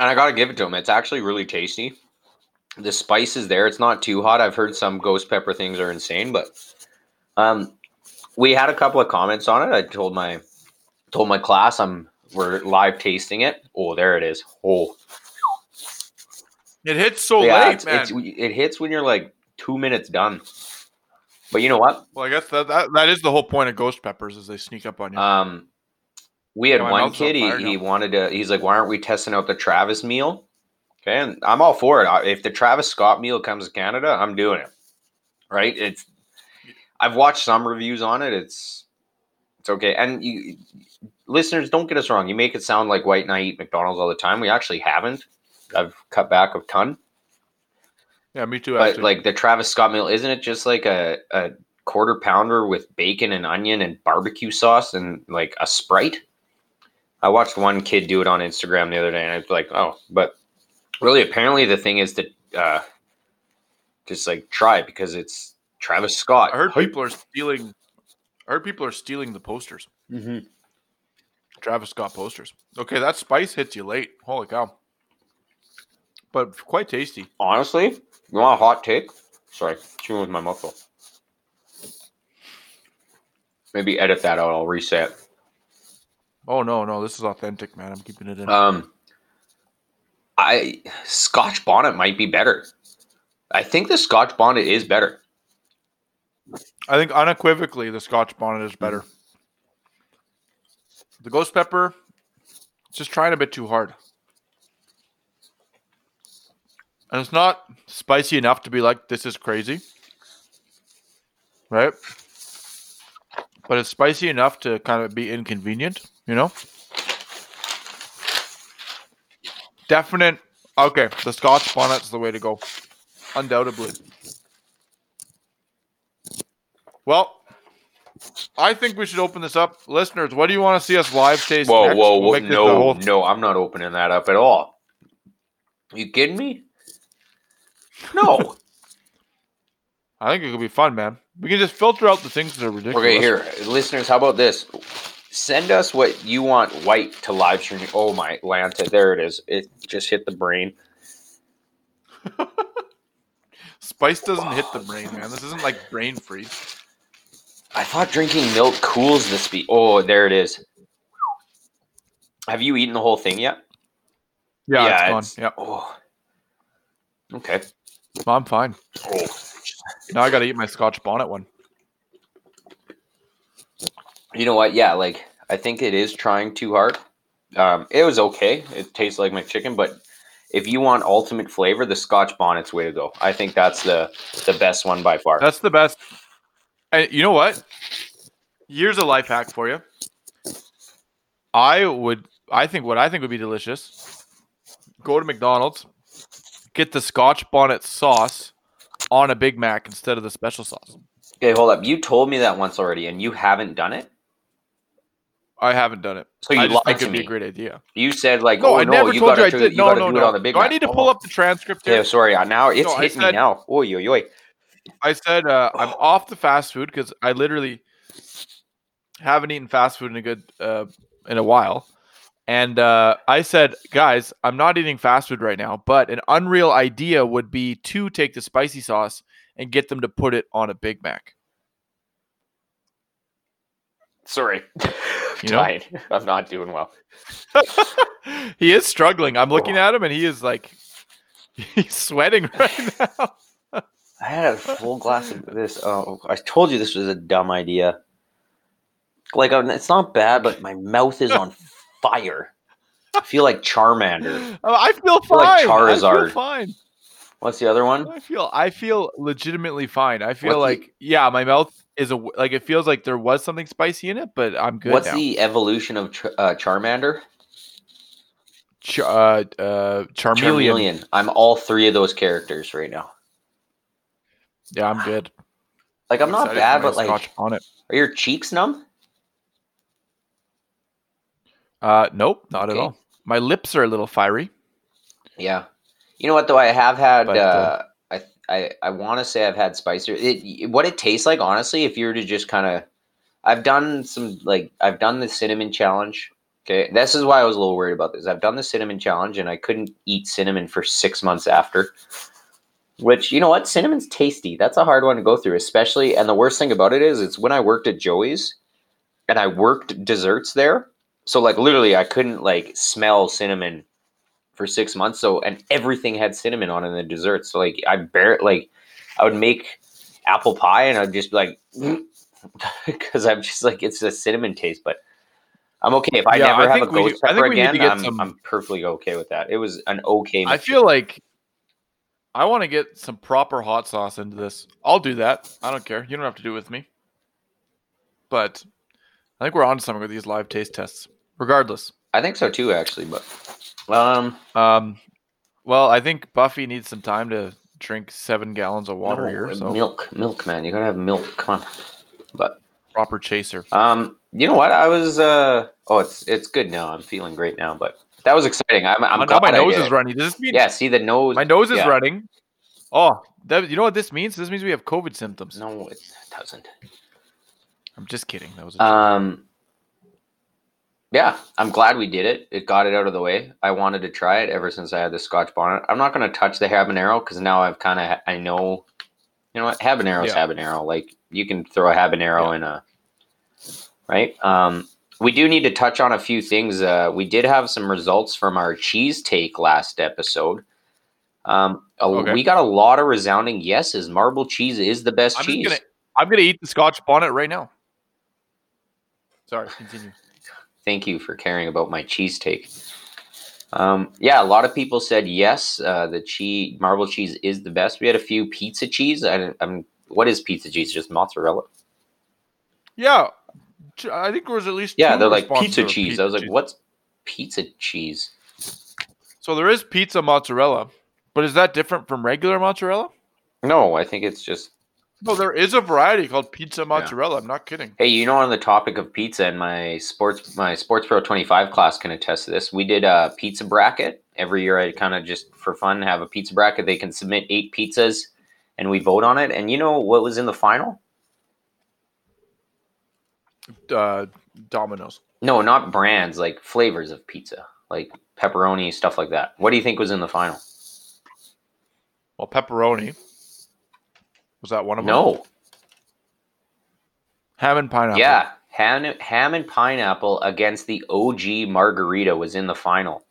And I gotta give it to them. It's actually really tasty. The spice is there. It's not too hot. I've heard some ghost pepper things are insane, but um, we had a couple of comments on it. I told my told my class I'm we're live tasting it. Oh, there it is. Oh, It hits so yeah, late, it's, man. it's, it hits when you're like two minutes done. But you know what? well, I guess that, that that is the whole point of ghost peppers is they sneak up on you. Um, we had oh, Yeah, one kid. He, he wanted to. He's like, "Why aren't we testing out the Travis meal?" Okay, and I'm all for it. If the Travis Scott meal comes to Canada, I'm doing it. Right? It's. I've watched some reviews on it. It's. It's okay. And you, listeners, don't get us wrong. You make it sound like White and I eat McDonald's all the time. We actually haven't. I've cut back a ton. yeah, me too. But Actually. like the Travis Scott meal, isn't it just like a, a quarter pounder with bacon and onion and barbecue sauce and like a Sprite? I watched one kid do it on Instagram the other day, and I was like, oh, but really, apparently the thing is to uh, just like try because it's Travis Scott. I heard people are stealing. I heard people are stealing the posters. Mhm. Travis Scott posters. Okay, that spice hits you late. Holy cow! But quite tasty. Honestly, you want a hot take? Sorry, chewing with my mouth full. Maybe edit that out. I'll reset. Oh no, no, this is authentic, man. I'm keeping it in. Um, I Scotch bonnet might be better. I think the Scotch bonnet is better. I think unequivocally the Scotch bonnet is better. The ghost pepper, it's just trying a bit too hard. And it's not spicy enough to be like, this is crazy. Right? But it's spicy enough to kind of be inconvenient, you know? Definite. Okay, the Scotch bonnet's the way to go. Undoubtedly. Well, I think we should open this up. Listeners, what do you want to see us live taste? Whoa, next? whoa, We'll whoa! the No, no, I'm not opening that up at all. You kidding me? No. I think it could be fun, man. We can just filter out the things that are ridiculous. okay, here, listeners. How about this? Send us what you want White to live stream. Oh my Lanta, there it is. It just hit the brain. Spice doesn't hit the brain, man. This isn't like brain freeze. I thought drinking milk cools the speed. Oh, there it is. Have you eaten the whole thing yet? Yeah, Yeah, it's gone. Yep. Oh. Okay. No, I'm fine. Oh. Now I got to eat my Scotch bonnet one. You know what? Yeah, like I think it is trying too hard. Um, it was okay. It tastes like my chicken, but if you want ultimate flavor, the Scotch bonnet's way to go. I think that's the the best one by far. That's the best. And you know what? Here's a life hack for you. I would, I think what I think would be delicious. Go to McDonald's, get the Scotch bonnet sauce on a Big Mac instead of the special sauce. Okay, hold up. You told me that once already, and you haven't done it. I haven't done it. So you I lied think to it'd be me. a great idea. You said like, No, oh I no, never you told you I do, did. you No, no, it no. on the Big Do I need to Oh. pull up the transcript here? Okay, sorry. Now it's No, hitting me now. Oh yo yo. I said uh, I'm off the fast food because I literally haven't eaten fast food in a good uh, in a while, and uh, I said, guys, I'm not eating fast food right now, but an unreal idea would be to take the spicy sauce and get them to put it on a Big Mac. Sorry. You know? I'm not doing well. he is struggling. I'm looking at him and he is like he's sweating right now. I had a full glass of this. Oh, I told you this was a dumb idea. Like, it's not bad, but my mouth is on fire. I feel like Charmander. Oh, I feel feel like fine. I feel Charizard. fine. What's the other one? I feel I feel legitimately fine. I feel What's the- like yeah, my mouth is a like it feels like there was something spicy in it, but I'm good What's now. the evolution of Ch- uh, Charmander? Ch- uh, uh, Charmeleon. Charmeleon. I'm all three of those characters right now. Yeah, I'm good. Like, I'm not bad, but like, on it. are your cheeks numb? Uh, nope, not at all. My lips are a little fiery. Yeah. You know what though? I have had. But, uh, uh, I I I want to say I've had spicier. It what it tastes like, honestly. If you were to just kind of, I've done some like I've done the cinnamon challenge. Okay, this is why I was a little worried about this. I've done the cinnamon challenge, and I couldn't eat cinnamon for six months after. Which you know what, cinnamon's tasty. That's a hard one to go through, especially. And the worst thing about it is, it's when I worked at Joey's, and I worked desserts there. So like literally, I couldn't like smell cinnamon for six months. So and everything had cinnamon on in the dessert. So like I bear like I would make apple pie and I'd just be like because I'm just like it's a cinnamon taste, but I'm okay if I Yeah, never I have a ghost do- pepper think we need to again. I'm some- I'm perfectly okay with that. It was an okay. I feel like I want to get some proper hot sauce into this. I'll do that. I don't care. You don't have to do it with me. But I think we're on to something with these live taste tests. Regardless, I think so too, actually. But um, um, well, I think Buffy needs some time to drink seven gallons of water no, here. So milk, milk, man, you gotta have milk. Come on, but proper chaser. Um, you know what? I was uh oh, it's it's good now. I'm feeling great now, but that was exciting. I'm I'm Oh, glad my nose is it. running. Does this mean Yeah, see the nose. my nose is yeah. running? Oh, that, you know what this means? This means we have COVID symptoms. No, it doesn't. I'm just kidding. That was a joke. Um, yeah, I'm glad we did it. It got it out of the way. I wanted to try it ever since I had the Scotch bonnet. I'm not going to touch the habanero because now I've kind of I know, you know what habanero's Yeah. habanero. Like you can throw a habanero Yeah. in a right. Um, we do need to touch on a few things. Uh, we did have some results from our cheese take last episode. Um, a- Okay. we got a lot of resounding yeses. Marble cheese is the best I'm cheese. gonna I'm gonna eat the Scotch bonnet right now. Sorry, continue. Thank you for caring about my cheese take. Um, yeah, a lot of people said yes. Uh, the cheese, marble cheese, is the best. We had a few pizza cheese. I, I'm, what is pizza cheese? Just mozzarella? Yeah, I think there was at least Yeah, they're like pizza cheese. pizza I was like, cheese. what's pizza cheese? So there is pizza mozzarella, but is that different from regular mozzarella? No, I think it's just. No, there is a variety called pizza mozzarella. I'm not kidding. Hey, you know, on the topic of pizza, and my sports, my Sports Pro 25 class can attest to this. We did a pizza bracket every year. I kind of just for fun have a pizza bracket. They can submit eight pizzas, and we vote on it. And you know what was in the final? Uh, Domino's. No, not brands, like flavors of pizza, like pepperoni, stuff like that. What do you think was in the final? Well, pepperoni. Was that one of them? No. Ham and pineapple. Yeah. Ham, ham and pineapple against the OG margarita was in the final.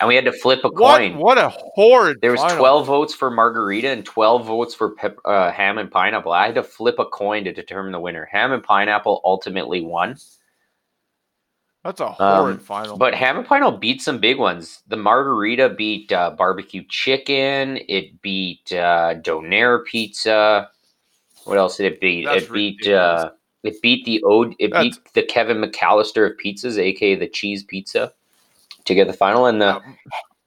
And we had to flip a What? coin. What a horrid. There was final. 12 votes for margarita and 12 votes for pep, uh, ham and pineapple. I had to flip a coin to determine the winner. Ham and pineapple ultimately won. That's a horrid Um, final. But ham and pineapple beat some big ones. The margarita beat uh, barbecue chicken. It beat uh, donair pizza. What else did it beat? That's it beat uh, it beat the ode. It That's- beat the Kevin McAllister of pizzas, aka the cheese pizza, to get the final. And the Um,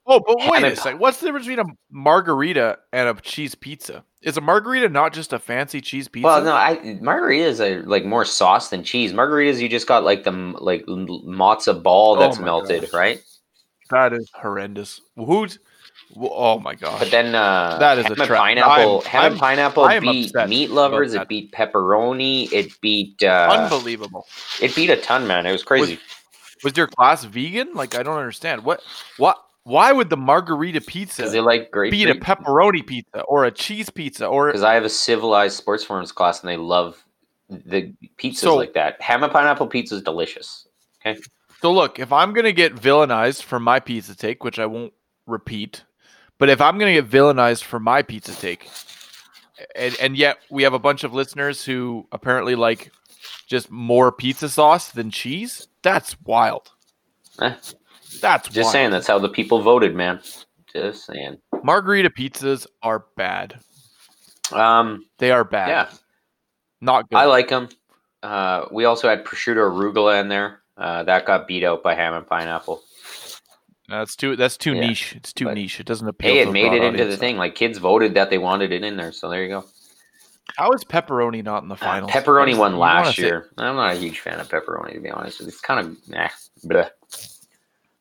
oh, but wait a second. What's the difference between a margarita and a cheese pizza? Is a margarita not just a fancy cheese pizza? well, no, I margaritas are like more sauce than cheese. Margaritas, you just got like the like matzo ball Oh that's my melted, gosh. right? That is horrendous. Who's? Oh my gosh. But then uh, That is a tra- pineapple. I'm- ham I'm- pineapple I am beat meat lovers. It beat pepperoni. It beat uh, Unbelievable. it beat a ton, man. It was crazy. Was your class vegan? Like I don't understand. What? What? Why would the margarita pizza they like great. beat a pepperoni pizza or a cheese pizza or Because I have a civilized sports forums class, and they love the pizzas So- like that. Ham and pineapple pizza is delicious. Okay. So look, if I'm gonna get villainized for my pizza take, which I won't repeat, but if I'm gonna get villainized for my pizza take, and, and yet we have a bunch of listeners who apparently like just more pizza sauce than cheese, that's wild. Eh, That's just wild. saying, that's how the people voted, man. Just saying. Margarita pizzas are bad. Um, They are bad. yeah, Not good. I like them. Uh, we also had prosciutto arugula in there. Uh, that got beat out by ham and pineapple. that's too that's too Yeah, niche. It's too but- niche. It doesn't appeal Hey, it made it into the thing. Like kids voted that they wanted it in there, so there you go. How is pepperoni not in the Uh, pepperoni won last say- year. I'm not a huge fan of pepperoni to be honest. It's kind of nah, bleh.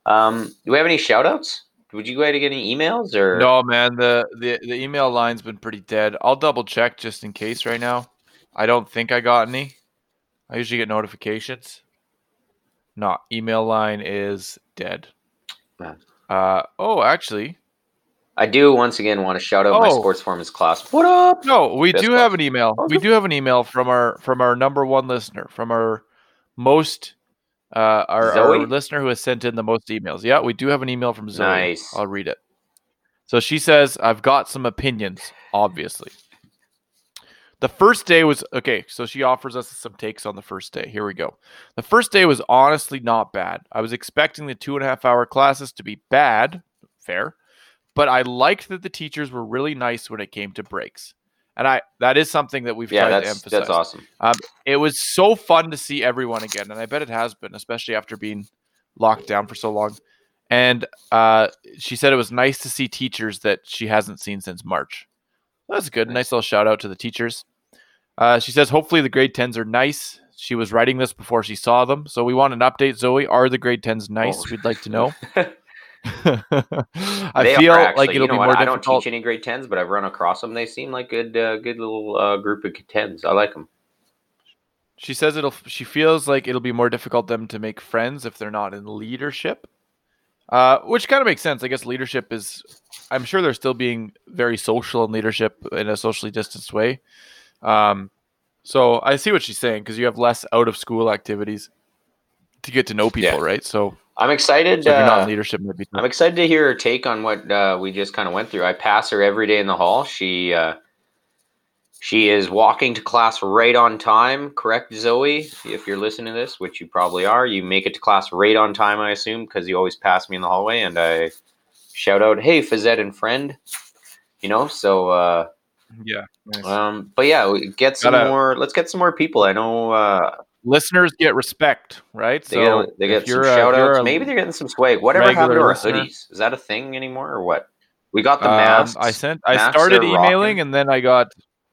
Um, do we have any shout outs? Would you guys get any emails or No, man, the, the the email line's been pretty dead. I'll double check just in case right now. I don't think I got any. I usually get notifications. No, email line is dead. Uh oh, actually, I do once again want to shout out my Oh. sports performance class. What up? no, we Best do class. have an email. Oh, We do have an email from our from our number one listener, from our most uh our, our listener who has sent in the most emails. Yeah, we do have an email from Zoe. Nice. I'll read it. So she says, I've got some opinions, obviously. The first day was okay, so she offers us some takes on the first day. Here we go. The first day was honestly not bad. I was expecting the two and a half hour classes to be bad, fair, but I liked that the teachers were really nice when it came to breaks. And I that is something that we've Yeah, tried to emphasize. that's awesome. It was so fun to see everyone again, and I bet it has been, especially after being locked down for so long. And uh, she said it was nice to see teachers that she hasn't seen since March. That's good. Nice. Nice little shout out to the teachers. Uh, she says hopefully the grade tens are nice. She was writing this before she saw them, so we want an update. Zoe, are the grade tens nice? Oh. We'd like to know. I feel actually, like it'll you know be what, more I don't difficult. teach any grade tens, but I've run across them. They seem like good, uh, good little uh, group of tens. I like them. She says it'll. She feels like it'll be more difficult them to make friends if they're not in leadership, uh, which kind of makes sense. I guess leadership is. I'm sure they're still being very social in leadership in a socially distanced way. Um, so I see what she's saying because you have less out of school activities to get to know people, Yeah. right? So, I'm excited. so if you're not uh, in leadership, maybe I'm excited to hear her take on what uh, we just kind of went through. I pass her every day in the hall. She uh, she is walking to class right on time. Correct, Zoe? If you're listening to this, which you probably are, you make it to class right on time. I assume because you always pass me in the hallway, and I shout out, "Hey, Fazette and friend," you know. So, uh, yeah. nice. um, but yeah, get some Gotta- more. Let's get some more people. I know uh, Listeners get respect, right? they so get they get some you're a- if shout outs. Maybe they're getting some swag. Whatever happened to our listener- hoodies? Is that a thing anymore or what? We got the Um. I sent. I Masks started emailing, rocking. and then I got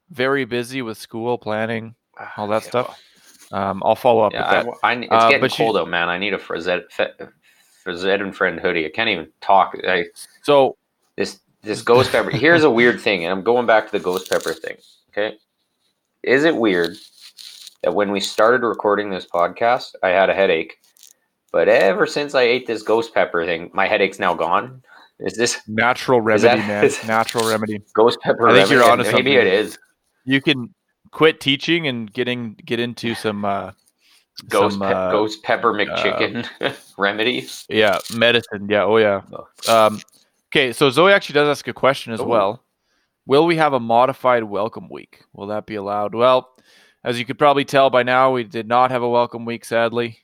very busy with school planning, all that Okay, stuff. Um, I'll follow up Yeah, with that. I, I, it's Uh, getting cold out, man. I need a Frazette, Frazette and friend hoodie. I can't even talk. I, So this this ghost pepper. Here's a weird thing, and I'm going back to the ghost pepper thing. Okay, is it weird that when we started recording this podcast, I had a headache, but ever since I ate this ghost pepper thing, my headache's now gone? Is this natural remedy, that- man. Natural remedy. ghost pepper? I think you're remedy? onto Maybe something. it is You can quit teaching and getting get into some uh, ghost some, pe- uh, ghost pepper McChicken remedy. yeah medicine. Yeah. Oh yeah. Um, okay. So Zoe actually does ask a question as Ooh. well. Will we have a modified welcome week? Will that be allowed? Well, as you could probably tell by now, we did not have a welcome week. Sadly,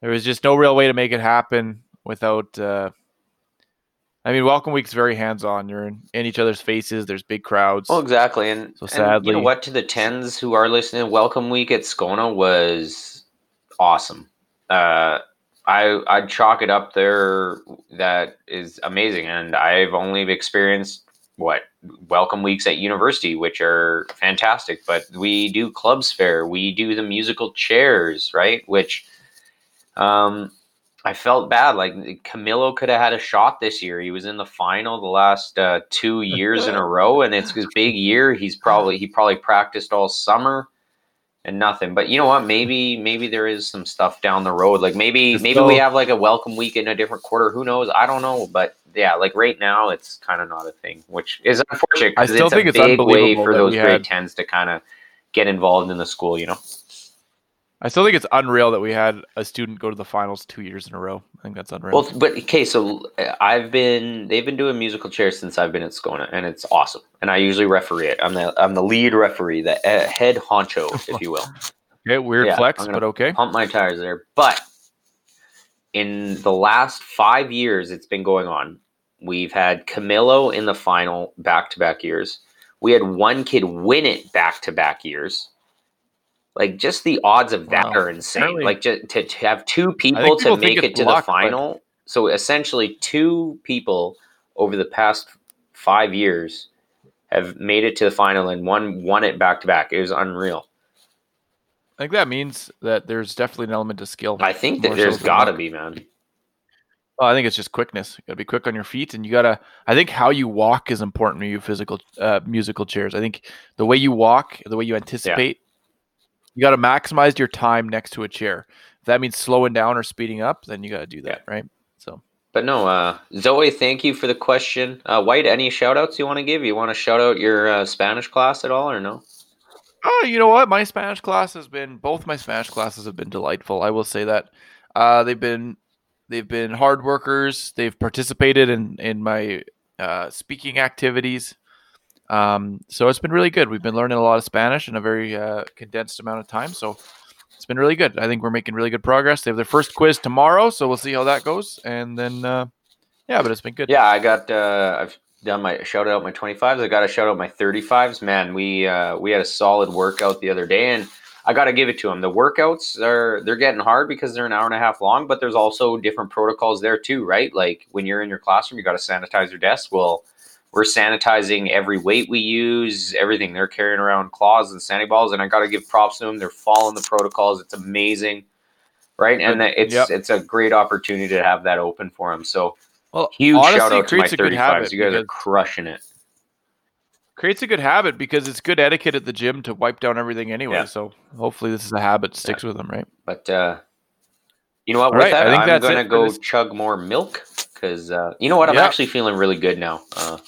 there was just no real way to make it happen without. Uh, I mean, welcome week's very hands-on. You're in, in each other's faces. There's big crowds. Well, exactly, and, So and you know what? To the tens who are listening, welcome week at Scona was awesome. Uh, I I'd chalk it up there. That is amazing, and I've only experienced what welcome weeks at university, which are fantastic. But we do clubs fair, we do the musical chairs, right? Which, um, I felt bad. Like Camilo could have had a shot this year. He was in the final the last uh, two years in a row, and it's his big year. He's probably he probably practiced all summer and nothing. But you know what? Maybe maybe there is some stuff down the road. Like maybe maybe we have like a welcome week in a different quarter. Who knows? I don't know. But yeah, like right now, it's kind of not a thing, which is unfortunate I because still it's think a it's big way for those grade had- tens to kind of get involved in the school. You know. I still think it's unreal that we had a student go to the finals two years in a row. I think that's unreal. Well, but okay, so uh, I've been they've been doing musical chairs since I've been at Scona, and it's awesome. And I usually referee it. I'm the I'm the lead referee, the uh, head honcho, if you will. okay, weird yeah, flex, but okay. Pump my tires there. But in the last five years, it's been going on. We've had Camilo in the final back to back years. We had one kid win it back to back years. Like just the odds of that Wow. are insane. Apparently- like just to, to have two people people to make it to luck, the but- final. So essentially, two people over the past five years have made it to the final, and one won it back to back. It was unreal. I think that means that there's definitely an element of skill. I think that so got to be, man. Well, I think it's just quickness. You gotta be quick on your feet, and you gotta. I think how you walk is important to you. Physical, uh, musical chairs. I think the way you walk, the way you anticipate, you gotta maximize your time next to a chair. If that means slowing down or speeding up, then you gotta do that, right? So But no, uh, Zoe, thank you for the question. Uh, White, any shout outs you want to give? You want to shout out your uh, Spanish class at all or no? Oh, you know what? My Spanish class has been both my Spanish classes have been delightful. I will say that. Uh, they've been they've been hard workers. They've participated in in my uh, speaking activities. Um, so it's been really good. We've been learning a lot of Spanish in a very uh, condensed amount of time. So it's been really good. I think we're making really good progress. They have their first quiz tomorrow, so we'll see how that goes. And then, uh, yeah, but it's been good. Yeah, I got. Uh, I've done my shout out my twenty fives. I got to shout out my thirty fives. Man, we uh, we had a solid workout the other day, and I got to give it to them. The workouts are they're getting hard because they're an hour and a half long, but there's also different protocols there too, right? Like when you're in your classroom, you got to sanitize your desk. Well, we're sanitizing every weight we use, everything. They're carrying around claws and sandy balls, and I got to give props to them. They're following the protocols. It's amazing, right? And that it's Yep. it's a great opportunity to have that open for them. So Well, huge honestly, shout out to my creates 35s. You guys are crushing it. Creates a good habit because it's good etiquette at the gym to wipe down everything anyway. Yeah. So hopefully this is a habit that sticks with them, right? But uh, you know what? All With right, that, I think I'm that's gonna go chug more milk because uh, you know what? I'm Yeah. actually feeling really good now. Uh,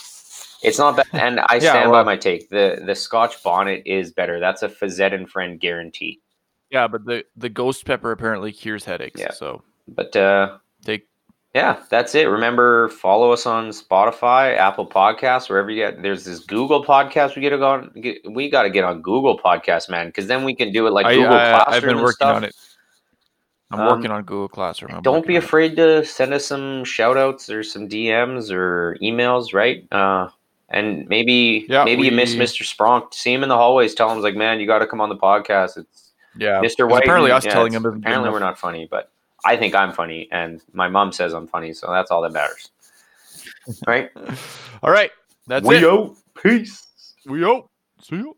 it's not bad, and I Yeah, stand well- by my take. the The Scotch bonnet is better. That's a Fazette and Friend guarantee. Yeah, but the the ghost pepper apparently cures headaches. Yeah. So But uh, take yeah, that's it. Remember, follow us on Spotify, Apple Podcasts, wherever you get. There's this Google podcast. We get to go on. Get, we got to get on Google Podcast, man, because then we can do it like I, Google I, Classroom I've been working stuff. on it. I'm Um, working on Google Classroom. I'm don't be afraid to send us some shout outs or some DMs or emails, right? Uh, and maybe Yeah, maybe you miss we- Mr. Spronk. See him in the hallways. Tell him like, man, you got to come on the podcast. It's Yeah, Mr. White. Apparently, and- us yeah, telling him apparently we're not funny, but I think I'm funny, and my mom says I'm funny, so that's all that matters, right? All right, that's we it. out. Peace. We out. See you.